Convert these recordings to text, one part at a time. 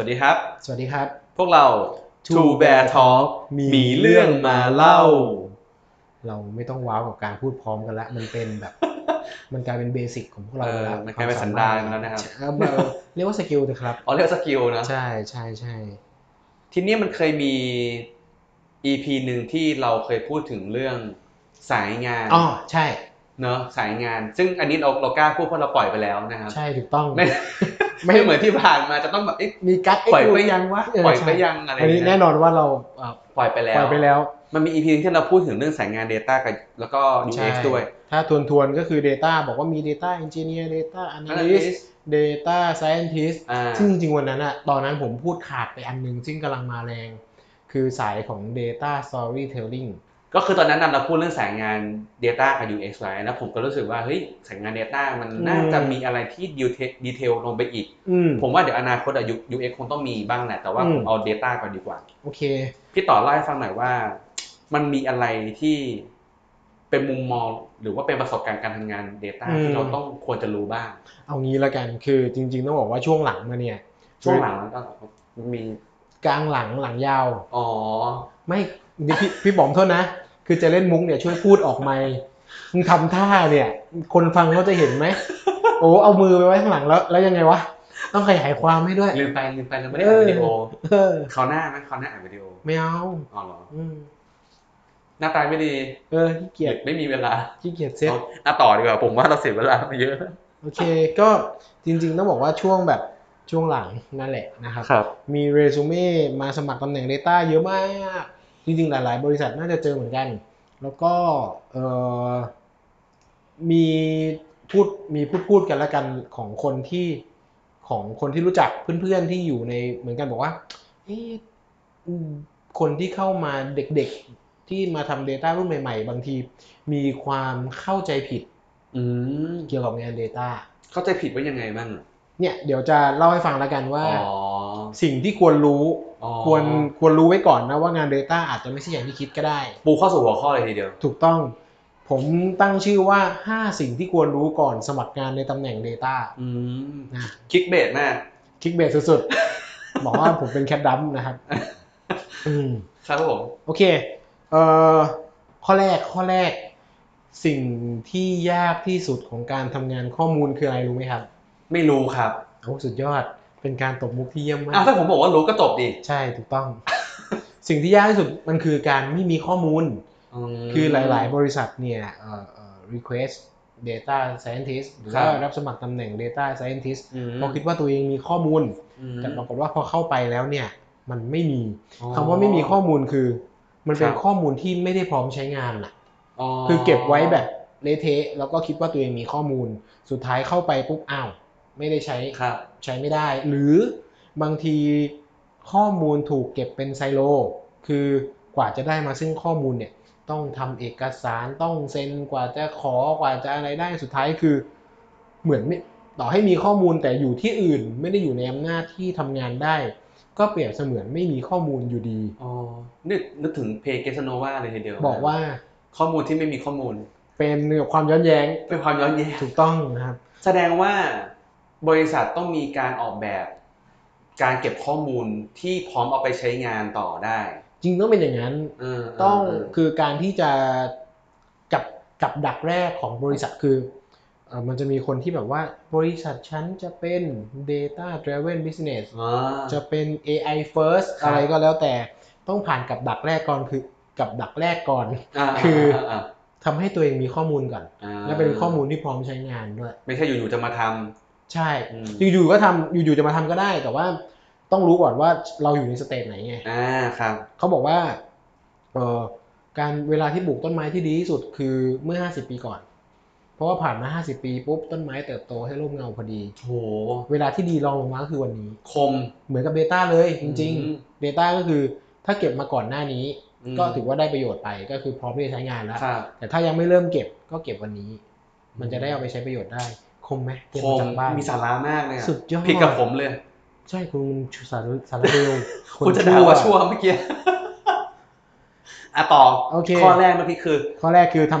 สวัสดีครับ สวัสดีครับ พวกเรา Two Bear Talk มีเรื่องมาเล่า เราไม่ต้องว้าวกับการพูดพร้อมกันละ มันเป็นแบบ มันกลายเป็น basic ของพวกเราเออไปแล้วมันกลายเป็นสันดานไปแล้วนะครับเออเออเรียกว่า skill เถอะครับ อ๋อเรียก skill นะ ใช่ใช่ใช่ ทีนี้มันเคยมี EP หนึ่งที่เราเคยพูดถึงเรื่องสายงาน อ๋อใช่ เนอะสายงาน ซึ่งอันนี้เราเรากล้าพูดเพราะเราปล่อยไปแล้วนะครับใช่ถูกต้องไม่ไม่เหมือนที่ผ่านมาจะต้องแบบเอ๊ะมีกั๊กปล่อยไปเะยังวะเออปล่อยไปใช่ยังอะไรอันนี้ย่างแน่เงี้ยนอนว่าเราเอ่อปล่อยไปแล้วปล่อยไปแล้ว มันมี EP หนึ่งที่เราพูดถึงเรื่องสายงาน Data กับแล้วก็ใช่ UX ด้วย ถ้าทวนทวนๆก็คือ Data บอกว่ามี Data Engineer Data Analyst Analyst Data Scientist อ่าซึ่งจริงๆวันนั้นอะตอนนั้นผมพูดขาดไปอันหนึงซึ่งกำลังมาแรง คือสายของ Data Storytelling ก็คือตอนนั้นน่ะเราพูดเรื่องสายงาน Data กับ UX ไว้แล้วผมก็รู้สึกว่าเฮ้ยสายงาน Data มันน่าจะมีอะไรที่ดีเทลลงไปอีกอืมผมว่าเดี๋ยวอนาคตอะ UX คงต้องมีบ้างแหละ แต่ว่าอืมผมเอา Data ก่อนดีกว่า โอเค พี่ต่อเล่าให้ฟังหน่อยว่า มันมีอะไรที่เป็นมุมมองหรือว่าเป็นประสบการณ์การทำงาน Data อืมที่เราต้องควรจะรู้บ้าง เอางี้ละกันคือจริง ๆ ต้องบอกว่าช่วงหลังมาเนี่ย ช่วงหลังแล้วก็มีกลางหลังหลังยาวอ๋อไม่ นี่พี่พี่บอมโทษนะ คือจะเล่นมุกเนี่ยช่วยพูดออกไมค์มึงทำท่าเนี่ย คนฟังเขาจะเห็นไหมโอ้เอามือไปไว้ข้างหลังแล้ว แล้วยังไงวะ ต้องขยายความให้ด้วยลืมไปลืมไปเราไม่ได้อ่านวิดีโอเออเขาวหน้าไหมเขาวหน้าอ่านวิดีโอไม่เอาอ๋อเหรออืมหน้าตาไม่ดี เออขี้เกียจไม่มีเวลาขี้เกียจเซ็ตเอาอะต่อดีกว่าผมว่าเราเสียเวลาไปเยอะ โอเค ก็จริง ๆ ต้องบอกว่าช่วงแบบช่วงหลังนั่นแหละนะครับครับมีเรซูเม่มาสมัครตำแหน่ง Data เยอะมาก จริงๆหลาย ๆ บริษัทน่าจะเจอเหมือนกัน แล้วก็เอ่อมีพูดมีพูดพูดกันแล้วกันของคนที่ของคนที่รู้จักเพื่อนๆที่อยู่ในเหมือนกันบอกว่าเอ๊ะอืมคนที่เข้ามาเด็กๆที่มาทำ Data รุ่นใหม่ ๆ บางที มีความเข้าใจผิดอืมเกี่ยวกับงาน Data เข้าใจผิดว่ายังไงบ้างเนี่ยเดี๋ยวจะเล่าให้ฟังแล้วกันว่าอ๋อสิ่งที่ควรรู้อ๋อ ควรควรรู้ไว้ก่อนนะว่างาน Data อาจจะไม่ใช่อย่างที่คิดก็ได้ ปูเข้าสู่หัวข้อเลยทีเดียว ถูกต้องผมตั้งชื่อว่า 5 สิ่งที่ควรรู้ก่อนสมัครงานในตำแหน่ง Data อืมนะคลิกเบสมากคลิกเบสสุดๆ บอกว่าผมเป็นแคทดัมนะครับ อืมครับผม โอเค เอ่อ ข้อแรกข้อแรก สิ่งที่ยากที่สุดของการทำงานข้อมูลคืออะไรรู้ไหมครับ ไม่รู้ครับโอ้สุดยอด เป็นการตบมุกที่เยี่ยมมาอ้าวกถ้าผมบอกว่ารู้ก็จบดิใช่ถูกต้อง สิ่งที่ยากที่สุดมันคือการไม่มีข้อมูลมคือหลาย ๆ บริษัทเนี่ยเอ่อเอ่อ request data scientist หรือว่าครับรับสมัครตำแหน่ง data scientist อืมเพราะคิดว่าตัวเองมีข้อมูลอืมแต่ปรากฏว่าพอเข้าไปแล้วเนี่ย มันไม่มีอ๋อคำว่าไม่มีข้อมูลคือ มันเป็นครับข้อมูลที่ไม่ได้พร้อมใช้งานน่ะอ๋อคือเก็บไว้แบบเละเทะแล้วก็คิดว่าตัวเองมีข้อมูล สุดท้ายเข้าไปปุ๊บอ้าว ไม่ได้ใช้ครับ ใช้ไม่ได้ หรือบางทีข้อมูลถูกเก็บเป็นไซโล คือกว่าจะได้มาซึ่งข้อมูลเนี่ยต้องทำเอกสารต้องเซ็นกว่าจะขอกว่าจะอะไรได้สุดท้ายคือเหมือนไม่ต่อให้มีข้อมูลแต่อยู่ที่อื่น ไม่ได้อยู่ในอำนาจที่ทำงานได้ ก็เปรียบเสมือนไม่มีข้อมูลอยู่ดีอ๋อนึกนึกถึงเพเกสโนวาเลยทีเดียว บอกว่าข้อมูลที่ไม่มีข้อมูล เป็นความย้อนแย้งเป็นความย้อนแย้งถูกต้องนะครับ แสดงว่า บริษัทต้องมีการออกแบบ การเก็บข้อมูลที่พร้อมเอาไปใช้งานต่อได้ จริงต้องเป็นอย่างนั้นเออต้องเออคือการที่จะกับกับดักแรกของบริษัทคือเออมันจะมีคนที่แบบว่าบริษัทฉันจะเป็น data driven business อ่าจะเป็น AI first ครับอะไรก็แล้วแต่ต้องผ่านกับดักแรกก่อนคือกับดักแรกก่อนาคือาาทำให้ตัวเองมีข้อมูลก่อนอ่าและเป็นข้อมูลที่พร้อมใช้งานด้วย ไม่ใช่อยู่ๆจะมาทำ ใช่ อืม อยู่ๆก็ทำอยู่ๆจะมาทำก็ได้ แต่ว่าต้องรู้ก่อนว่าเราอยู่ในสเตจไหนไง อ่าครับ เขาบอกว่าเอ่อการเวลาที่ปลูกต้นไม้ที่ดีที่สุดคือเมื่อ 50 ปีก่อน เพราะว่าผ่านมา 50 ปีปุ๊บต้นไม้เติบโตให้ร่มเงาพอดี โห เวลาที่ดีรองลงมาก็คือวันนี้ คม เหมือนกับ Data เลยจริงอืม ๆ Data ก็คือถ้าเก็บมาก่อนหน้านี้อืมก็ถือว่าได้ประโยชน์ไปก็คือพร้อมที่จะใช้งานแล้ว ครับ แต่ถ้ายังไม่เริ่มเก็บก็เก็บวันนี้ มันจะได้เอาไปใช้ประโยชน์ได้ คมไหมเก็บคมามจากบ้านมีสาระมากเลยอะสุดยอดผิดกับผมเลย ใช่คุณสารสารเร็วคุณจะด่าว่าชั่วเมื่อกี้อะต่อโอเคข้อแรกเมื่อกี้คือ ข้อแรกคือท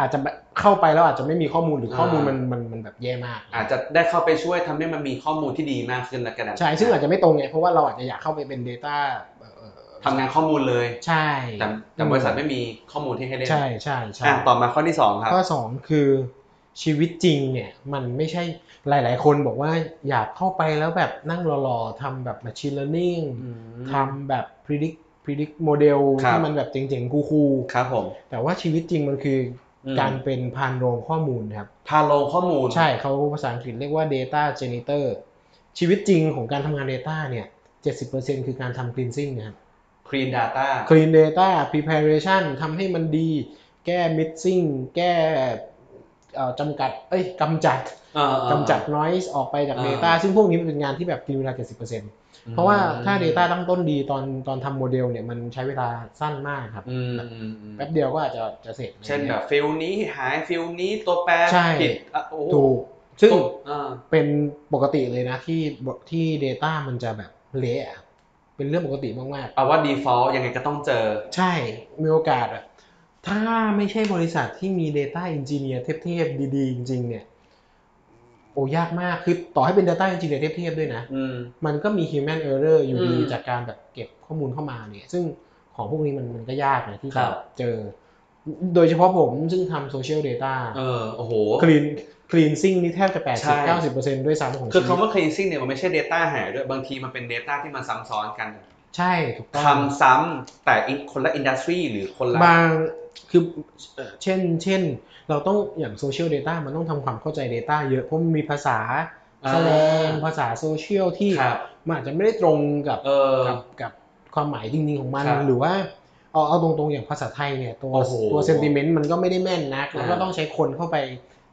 อาจจะแบบเข้าไปแล้วอาจจะไม่มีข้อมูลหรือข้อมูลอ่ามัมันมันมันแบบแย่มาก อาจจะได้เข้าไปช่วยทำให้มันมีข้อมูลที่ดีมากขึ้นแล้วกันนะใช่ซึ่งอาจจะไม่ตรงไงเพราะว่าเราอาจจะอยากเข้าไปเป็น Data เอ่อเอ่อทำงานข้อมูลเลยใช่แต่แต่บริษัทไม่มีข้อมูลที่ให้เล่นใช่ใช่ใช่อะต่อมาข้อที่สองครับข้อสองคือ ชีวิตจริงเนี่ยมันไม่ใช่หลาย ๆ คนบอกว่าอยากเข้าไปแล้วแบบนั่งรอๆทำแบบ machine learning อืมทำแบบ predict predict model ครับที่มันแบบเจ๋ง ๆ คูลครับผมๆแต่ว่าชีวิตจริงมันคืออมการเป็นพานโรงข้อมูลครับพาลงข้อมูลใช่เขาภาษาอังกฤษเรียกว่า data janitor ชีวิตจริงของการทำงาน data เนี่ย70%คือการทำ cleansing นะครับ Clean Data clean data preparation ทำให้มันดี แก้ missing แก้เอ่อ จำกัดเอ้ยกำจัดเอ่อกำจัด noise ออกไปจากอ่า data ซึ่งพวกนี้มันเป็นงานที่แบบกินเวลา 70%เพราะว่าถ้า data ตั้งต้นดีตอนตอนทำโมเดลเนี่ยมันใช้เวลาสั้นมากครับอืมอืมอืมแป๊บเดียวก็อาจจะจะเสร็จ เช่นแบบ field นี้หาย field นี้ตัวแปรใช่ผิดอะโอ้โหถูกซึ่งตัวอ่าเป็นปกติเลยนะที่ที่ data มันจะแบบเละอะเป็นเรื่องปกติมากๆเอาว่า default ยังไงก็ต้องเจอ ใช่มีโอกาสอะ ถ้าไม่ใช่บริษัทที่มี Data Engineer เทพๆดีๆ จริง ๆ เนี่ย โอ้ยากมาก คือต่อให้เป็น Data Engineer เทพๆด้วยนะอืมมันก็มี Human Error อยู่ดีอืมจากการแบบเก็บข้อมูลเข้ามาเนี่ย ซึ่งของพวกนี้มันมันก็ยากนะที่ครัจะบเจอ โดยเฉพาะผมซึ่งทำ Social Data เออโอ้โห Clean Cleansing นี่แทบจะใช่80-90%ด้วยซ้ำของคือชีวิตคำว่า cleansing เนี่ยมันไม่ใช่ data หายด้วยบางทีมันเป็น data ที่มันซ้ำซ้อนกัน ใช่ถูกต้องทำซ้ำแต่อีกคนละ industry หรือคนละบาง คือเอ่อเช่นเช่น เราต้องอย่างโซเชียล Data มันต้องทำความเข้าใจ Data เยอะเพราะมันมีภาษาอ่าแสดงภาษาโซเชียลที่ครับมันอาจจะไม่ได้ตรงกับเออกับกับความหมายจริงๆของมันครับหรือว่าเอาเอาตรงๆอย่างภาษาไทยเนี่ยตัวโอ้โหตัวเซนติเมนต์มันก็ไม่ได้แม่นนักแล้วก็อ่าต้องใช้คนเข้าไป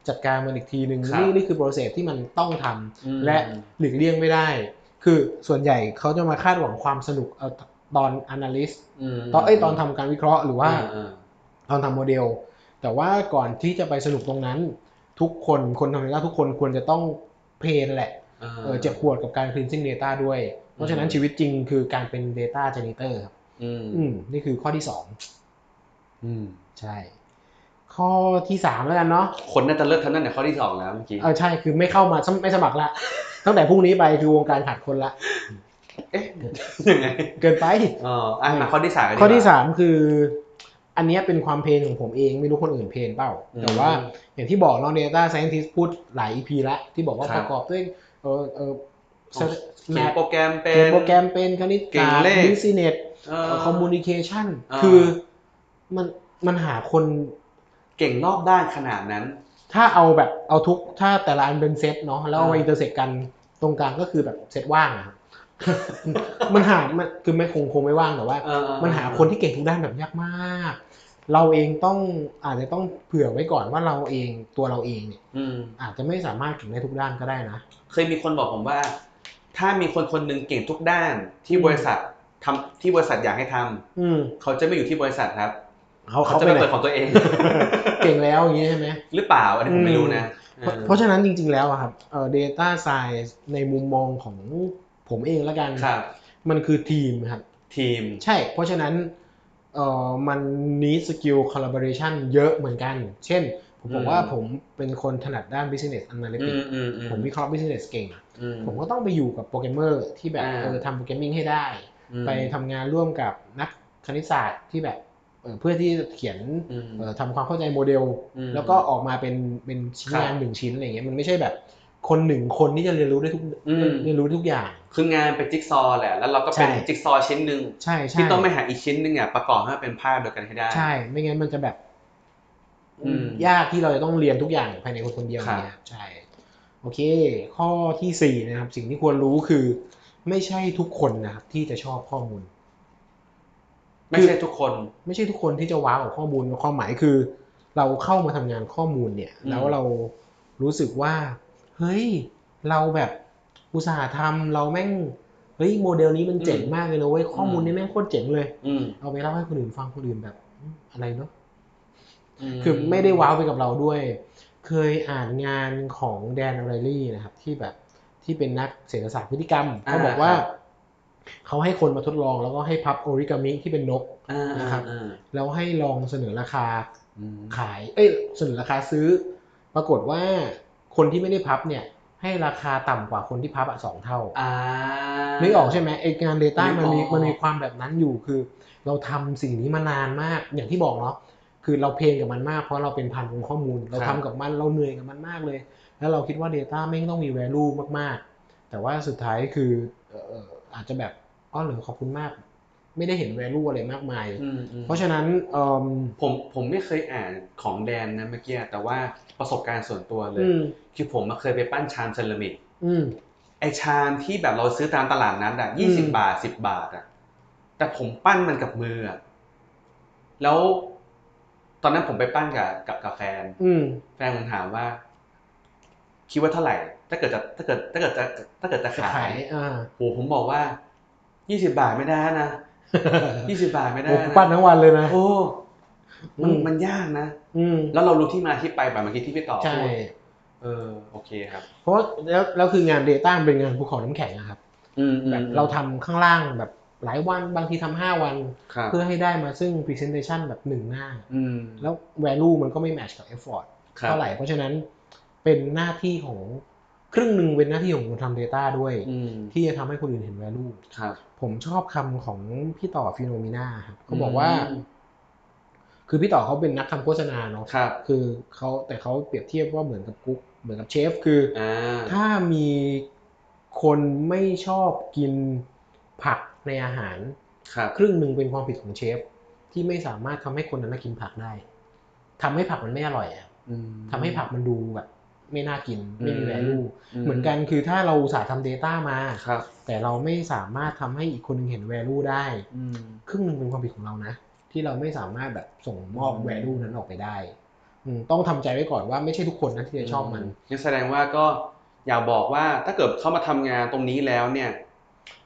จัดการมันอีกทีหนึ่งครับนี่นี่คือโปรเซสที่มันต้องทำอืมและหลีกเลี่ยงไม่ได้ คือส่วนใหญ่เขาจะมาคาดหวังความสนุกเอาตอน analyst มตอนเอ้ยตอนทำการวิเคราะห์หรือว่า เออตอนทำโมเดล แต่ว่าก่อนที่จะไปสนุกตรงนั้น ทุกคนคนทำ Data ทุกคนควรจะต้องเพลนแหละเออเออเจ็บปวดกับการ cleansing data ด้วย เพราะฉะนั้นอืมชีวิตจริงคือการเป็น data janitor ครับอืมอืมนี่คือข้อที่สองอืมใช่ ข้อที่สามแล้วกันเนาะคนน่าจะเลิกทำนั่นแต่ข้อที่สองแล้วเมื่อกี้เออใช่คือไม่เข้ามาไม่สมัครละตั้งแต่พรุ่งนี้ไปคือวงการขาดคนละเอ๊ะยังไงเกินไปเอออะมาข้อที่สามกันดีกข้อว่าที่สามคือ อันเนี้ยเป็นความ pain ของผมเองไม่รู้คนอื่น pain เปล่าอืมแต่ว่าอย่างที่บอกเนาะ data scientist พูดหลาย EP ละที่บอกว่าครับประกอบด้วยเออเออเขียนแมโปรแกรมเป็เขียนนโปรแกรมเป็นคณิตเก่งศาสตร์เลข busi ness เออ communication อ่าคือมันมันหาคนเก่งรอบด้านขนาดนั้น ถ้าเอาแบบเอาทุกถ้าแต่ละอันเป็นเซตเนาะแล้วเอามาอ่า intersect กันตรงกลางก็คือแบบเซตว่างอะครับ มันหามันคือไม่คงคงไม่ว่างแต่ว่าเออเออมันหาคนที่เก่งทุกด้านแบบยากมาก เราเองต้องอาจจะต้องเผื่อไว้ก่อนว่าเราเองตัวเราเองเนี่ยอืมอาจจะไม่สามารถเก่งได้ทุกด้านก็ได้นะ เคยมีคนบอกผมว่า ถ้ามีคนคนหนึ่งเก่งทุกด้านที่อืมบริษัททำที่บริษัทอยากให้ทำอืมเขาจะไม่อยู่ที่บริษัทครับเขาเขาเขาจะไปไปไหนเปิดของตัวเอง เก่งแล้วอย่างนี้ใช่ไหมหรือเปล่าอันนี้ผมไม่รู้นะ เพราะเพราะฉะนั้นจริง ๆแล้วอะครับเอ่อ data science ในมุมมองของ ผมเองแล้วกันครับ มันคือทีมครับ ทีม ใช่ เพราะฉะนั้นเอ่อมัน need skill collaboration เยอะเหมือนกัน เช่น ผมบอกว่าอืมผมเป็นคนถนัดด้าน business อื analytics มอืมอืมผมวิเคราะห์ business เก่งอืมผมก็ต้องไปอยู่กับโปรแกรมเมอร์ที่แบบอ่าเออทำ programming ให้ได้อืมไปทำงานร่วมกับนักคณิตศาสตร์ที่แบบเอ่อเพื่อที่จะเขียนอืมเอ่อทำความเข้าใจโมเดลอืมแล้วก็ออกมาเป็นเป็นชิ้นครับงานหนึ่งชิ้นอะไรเงี้ยมันไม่ใช่แบบ คนหนึ่งคนที่จะเรียนรู้ได้ทุกอืมเรียนรู้ได้ทุกอย่าง คืองานเป็นจิ๊กซอว์แหละแล้วเราก็เป็นใช่จิ๊กซอว์ชิ้นหนึ่งใช่ใช่ที่ต้องไปหาอีกชิ้นหนึ่งอะประกอบให้มันเป็นภาพเดียวกันให้ได้ ใช่ ไม่งั้นมันจะแบบอืมยากที่เราจะต้องเรียนทุกอย่างภายในคนคนเดียวครับเนี่ยใช่โอเค ข้อที่สี่นะครับ สิ่งที่ควรรู้คือ ไม่ใช่ทุกคนนะครับที่จะชอบข้อมูล ไม่ใช่ทุกคน ไม่ใช่ทุกคนที่จะว้าวกับข้อมูลความหมายคือ เราเข้ามาทำงานข้อมูลเนี่ยอืมแล้วเรารู้สึกว่า เฮ้ย เราแบบ อุตสาห์ทำเราแม่งเฮ้ยโมเดลนี้มันเจ๋งมากเลยนะเว้ยข้อมูลนี้แม่งโคตรเจ๋งเลยอืมเอาไปเล่าให้คนอื่นฟังคนอื่นแบบอืมอะไรเนาะมคือไม่ได้ว้าวไปกับเราด้วย เคยอ่านงานของแดนอ r ไรลี่นะครับ ที่แบบที่เป็นนักเศรษฐศาสตร์พฤติกรรมเขาบอกว่าเขาให้คนมาทดลองแล้วก็ให้พับโอริกามิที่เป็นนกอ่านะครับอ่าแล้วให้ลองเสนอราคาอืมขาย เอ้ยเสนอราคาซื้อ ปรากฏว่าคนที่ไม่ได้พับเนี่ย ให้ราคาต่ำกว่าคนที่พับอะสองเท่าอ่านึกออกใช่ไหมไองาน Data นึกออกมันมีมันมีความแบบนั้นอยู่คือ เราทำสิ่งนี้มานานมากอย่างที่บอกเนาะคือเราเพลงกับมันมากเพราะเราเป็นพันองค์ข้อมูล เราทำกับมันเราเหนื่อยกับมันมากเลย แล้วเราคิดว่า Data ไม่งต้องมี value มากๆ แต่ว่าสุดท้ายคือเอ่ออาจจะแบบอ๋อเหรอขอบคุณมาก ไม่ได้เห็น value อะไรมากมายอืมอืมเพราะฉะนั้นเอิ่มผมผมไม่เคยอ่านของแดนนะเมื่อกี้แต่ว่าประสบการณ์ส่วนตัวเลยอืมคือผมมาเคยไปปั้นชามเซรามิกอืมไอชามที่แบบเราซื้อตามตลาดนัดอะอืยี่สิบมบาทสิบบาทอะแต่ผมปั้นมันกับมืออะแล้วตอนนั้นผมไปปั้นกับกับกับแฟนอืมแฟนผมถามว่า คิดว่าเท่าไหร่ ถ้าเกิดจะถ้าเกิดถ้าเกิดจะถ้าเกิดจะจะขาขายยอ่าโหผมบอกว่ายี่สิบาทไม่ได้นะ ยี่สิบาทไม่ได้โอ้นะปั้นทั้งวันเลยนะโอ้มันอืมมันยากนะ อืมแล้วเรารู้ที่มาที่ไปแบบเมื่อกี้ที่พี่ต่อใช่พูดเออโอเคครับ เพราะว่าแล้วแล้วคืองาน Data มันเป็นงานภูเขาน้ำแข็งอะครับอืมอืมแบบเราทำข้างล่างแบบหลายวันบางทีทำห้าวันครับเพื่อให้ได้มาซึ่ง Presentation แบบหนึ่งหน้าอืมแล้ว value มันก็ไม่ match กับ effort ครับเท่าไหร่เพราะฉะนั้นเป็นหน้าที่ของ ครึ่งหนึ่งเป็นหน้าที่ของคนทำ Data ด้วยอืมที่จะทำให้คนอื่นเห็น value ครับ ผมชอบคำของพี่ต่อฟิโนมิน่าครับเขาบอกว่าอืมคือพี่ต่อเขาเป็นนักทำโฆษณาเนาะครับ คือเขาแต่เขาเปรียบเทียบว่าเหมือนกับกุ๊กเหมือนกับเชฟ คือออ่าถ้ามีคนไม่ชอบกินผักในอาหารครับครึ่งหนึ่งเป็นความผิดของเชฟ ที่ไม่สามารถทำให้คนนั้นกินผักได้ทำให้ผักมันไม่อร่อยอะอืมทำให้ผักมันดูแบบ ไม่น่ากินไม่มีอืม value อืมเหมือนกันคือถ้าเราอุตสาห์ทำ data มาครับแต่เราไม่สามารถทำให้อีกคนหนึงเห็น value ได้อืมครึ่งหนึ่งเป็นความผิดของเรานะ ที่เราไม่สามารถแบบส่งมอบอืม value นั้นออกไปได้อืมต้องทำใจไว้ก่อนว่าไม่ใช่ทุกคนนะที่จะชอบมันงั้นแสดงว่าก็อยากบอกว่าถ้าเกิดเข้ามาทำงานตรงนี้แล้วเนี่ย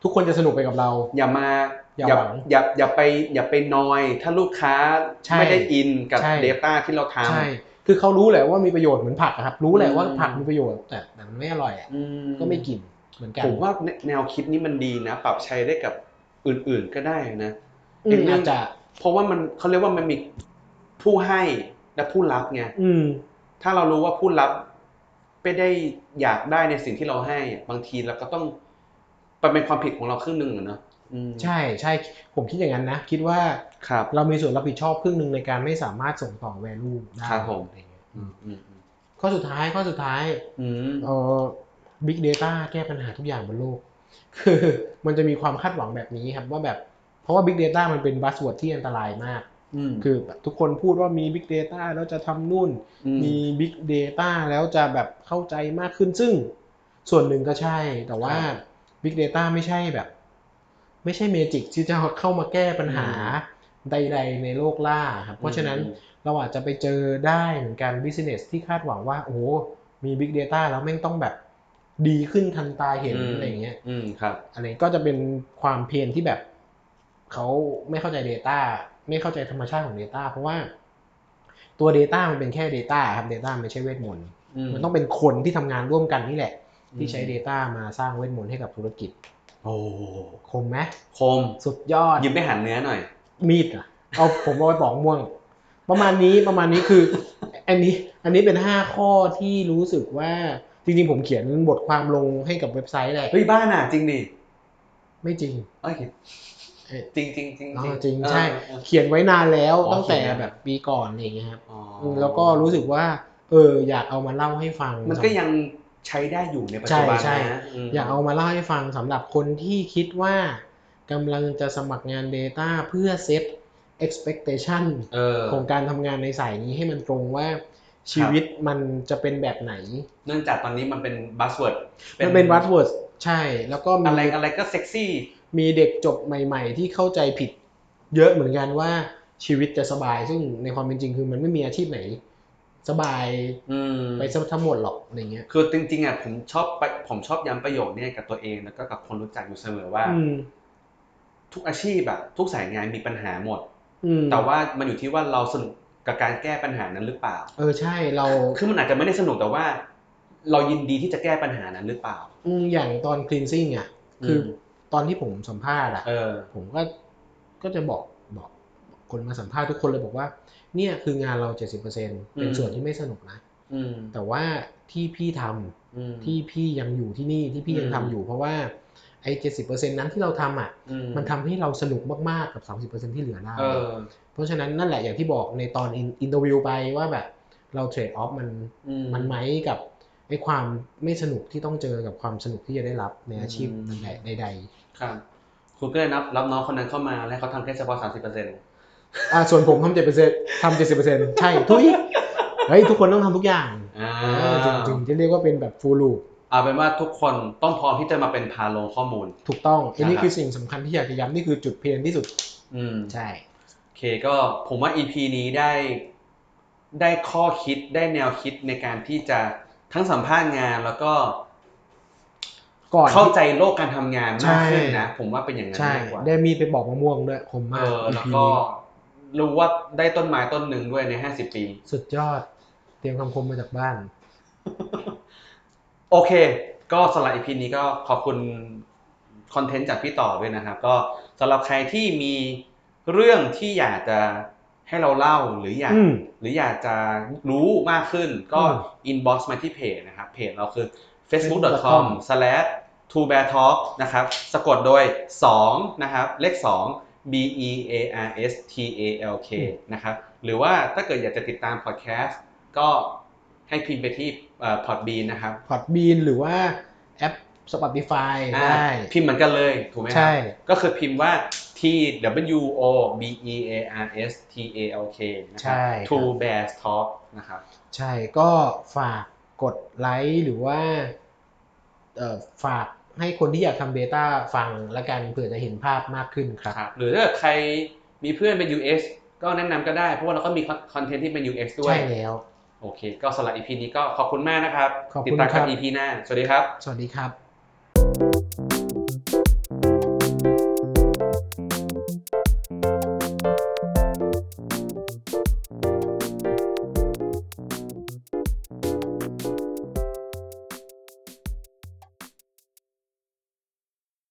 ทุกคนจะสนุกไปกับเรา อย่ามาอย่าหวังอย่าอย่าไปอย่าไปนอย ถ้าลูกค้าใช่ไม่ได้อินกับใช่ Data ที่เราทำใช่ คือเขารู้แหละว่ามีประโยชน์เหมือนผักอะครับ รู้แหละว่าอืมผักมีประโยชน์แต่แต่มันไม่อร่อยอะอืก็ไม่กินเหมือนกันผมว่าแนวคิดนี้มันดีนะ ปรับใช้ได้กับอื่นๆก็ได้นะอืมอาจจะเพราะว่ามันเขาเรียกว่ามันมีผู้ให้และผู้รับไงอืมถ้าเรารู้ว่าผู้รับไม่ได้อยากได้ในสิ่งที่เราให้อะบางทีเราก็ต้องมันเป็นความผิดของเราครึ่งหนึ่งอะเนอะอืม ใช่ใช่ผมคิดอย่างนั้นนะ คิดว่าครับเรามีส่วนรับผิดชอบครึ่งหนึ่งในการไม่สามารถส่งต่อ value ได้ครับผมอะไรอย่างเงี้ยอืมอืมอืมข้อสุดท้ายข้อสุดท้ายอืมเอ่อ big data แก้ปัญหาทุกอย่างบนโลก คือมันจะมีความคาดหวังแบบนี้ครับว่าแบบเพราะว่า big data มันเป็น buzzword ที่อันตรายมากอืมคือแบบทุกคนพูดว่ามี big data แล้วจะทำนู่นมมี big data แล้วจะแบบเข้าใจมากขึ้นซึ่ง ส่วนหนึ่งก็ใช่ แต่ว่าครับ big data ไม่ใช่แบบ ไม่ใช่เมจิกที่จะเข้ามาแก้ปัญหาใด ๆ ในโลกล่าครับเพราะฉะนั้นอืมเราอาจจะไปเจอได้เหมือนกัน business ที่คาดหวังว่า โอ้โหมี big data แล้วแม่งต้องแบบดีขึ้นทันตาเห็นอะไรอย่างเงี้ย อืมครับอะไรก็จะเป็นความเพียรที่แบบเขาไม่เข้าใจ Data ไม่เข้าใจธรรมชาติของ Data เพราะว่าตัว Data มันเป็นแค่ Data ครับ Data ไม่ใช่เวทมนต์อืมมันต้องเป็นคนที่ทำงานร่วมกันนี่แหละ ที่ใช้อืม Data มาสร้างเวทมนต์ให้กับธุรกิจ โอ้คมไหมคมสุดยอดยิ้มไปหันเนื้อหน่อย มีดอะเอาผมเอาไปปอกม่วง ประมาณนี้ประมาณนี้คืออันนี้อันนี้เป็นห้าข้อที่รู้สึกว่าจริงๆ ผมเขียนบทความลงให้กับเว็บไซต์แหละเฮ้ยบ้าน่ะ จริงดิไม่จริงเอ้ยเอ้ยจริงจริงจริงอ๋อจริงเออใช่เออเขียนไว้นานแล้วอ๋อตั้งแต่เขียนนานแบบปีก่อนอะไรอย่างเงี้ยครับอ๋อมแล้วก็รู้สึกว่า เอออยากเอามาเล่าให้ฟัง มันก็ยัง ใช้ได้อยู่ในปัจใช่จุบันใช่นะมอยากเอามาเล่าให้ฟังสำหรับคนที่คิดว่ากำลังจะสมัครงาน Data เพื่อ set expectation เออของการทำงานในสายนี้ให้มันตรงว่าชีวิตมันจะเป็นแบบไหน เนื่องจากตอนนี้มันเป็น buzzword มันเป็น buzzword ใช่ แล้วก็มีอะไรอะไรก็เซ็กซี่ มีเด็กจบใหม่ ๆ ที่เข้าใจผิด เยอะเหมือนกันว่าชีวิตจะสบาย ซึ่งในความเป็นจริงคือมันไม่มีอาชีพไหน สบายอืมไปซะทั้งหมดหรอกอะไรเงี้ยคือจริงๆอะผมชอบไปผมชอบย้ำประโยคเนี้กับตัวเองแล้วก็กับคนรู้จักอยู่เสมอว่าอืมทุกอาชีพอะทุกสายงานมีปัญหาหมดอืมแต่ว่ามันอยู่ที่ว่าเราสนุกกับการแก้ปัญหานั้นหรือเปล่า เออใช่เราคือมันอาจจะไม่ได้สนุกแต่ว่า เรายินดีที่จะแก้ปัญหานั้นหรือเปล่าอืมอย่างตอน cleansing อะคืออมตอนที่ผมสัมภาษณ์อะเออผมก็ก็จะบอกบอก คนมาสัมภาษณ์ทุกคนเลยบอกว่า เนี่ยคืองานเรา 70%เป็นส่วนที่ไม่สนุกนะอืมแต่ว่าที่พี่ทำอืมที่พี่ยังอยู่ที่นี่ที่พี่ยังอืมทำอยู่ เพราะว่าไอ้เจ็ดสิบเปอร์เซ็นนั้นที่เราทำอะอืมันทำให้เราสนุกมากๆกับสามสิบเปอร์เซ็นที่เหลือได้เออเพราะฉะนั้นนั่นแหละอย่างที่บอกในตอน interview ไปว่าแบบ เรา trade off มันอืมมันไหมกับไอ้ความไม่สนุกที่ต้องเจอกับความสนุกที่จะได้รับในอาชีพอืมใดใดครับคุณก็เลยนับรับน้องคนนั้นเข้ามาแล้วเขาทำแค่เฉพาะสามสิบเปอร์เซ็นต์ๆ อ่าส่วนผมทำเจ็ดเปอร์เซ็นทำเจ็ดสิบเปอร์เซ็นใช่ทุยเฮ้ยทุกคนต้องทำทุกอย่างอ่าเออถึงถึงจะเรียกว่าเป็นแบบฟูลลูปเอาเป็นว่าทุกคนต้องพร้อมที่จะมาเป็นพาลงข้อมูล ถูกต้องอันนี้นะครับคือสิ่งสำคัญที่อยากจะย้ำนี่คือจุดเพียนที่สุด อืมใช่โอเคก็ผมว่า EP นี้ได้ได้ข้อคิดได้แนวคิดในการที่จะทั้งสัมภาษณ์งานแล้วก็ก่อนเข้าที่ใจโลกการทำงานมากขึ้นใช่นะ ผมว่าเป็นอย่างนั้นใช่มากกว่าได้มีดไปบอกมะม่วงด้วยคมเอมากอแล้ว EP ก็นี้ รู้ว่าได้ต้นไม้ต้นหนึ่งด้วยในห้าสิบปี สุดยอด เตรียมคำคมมาจากบ้าน โอเค ก็สำหรับ EP นี้ก็ขอบคุณคอนเทนต์จากพี่ต่อด้วยนะครับ ก็สำหรับใครที่มีเรื่องที่อยากจะให้เราเล่าหรืออยากอืมหรืออยากจะรู้มากขึ้นก็อืม inbox มาที่เพจนะครับ เพจเราคือ facebook.com facebook.com slash t o b e a r talk นะครับ สะกดโดย 2 นะครับ เลข 2 b e a r s t a l k นะครับหรือว่าถ้าเกิดอยากจะติดตามพอดแคสต์ก็ให้พิมพ์ไปที่พอดบีนนะครับพอดบีนหรือว่าแอป Spotify อ่าได้พิมพ์เหมือนกันเลยถูกไหมคใช่รัก็คือพิมพ์ว่า T W O B E A R S T A L K นะครัใช่ครับ Two Bears Talk นะครับ ใช่ก็ฝากกดไลค์หรือว่าเอ่อฝาก ให้คนที่อยากทำเบต้าฟังละกันเผื่อจะเห็นภาพมากขึ้นครับครับหรือถ้าเกิดใครมีเพื่อนเป็น UX ก็แนะนำก็ได้ เพราะว่าเราก็มีคอนเทนต์ที่เป็น UX ด้วย ใช่แล้ว โอเค ก็สำหรับ EP นี้ก็ขอบคุณมากนะครับ ขอบคุณติดตามครักับ บ EP หน้า สวัสดีครับ สวัสดีครับ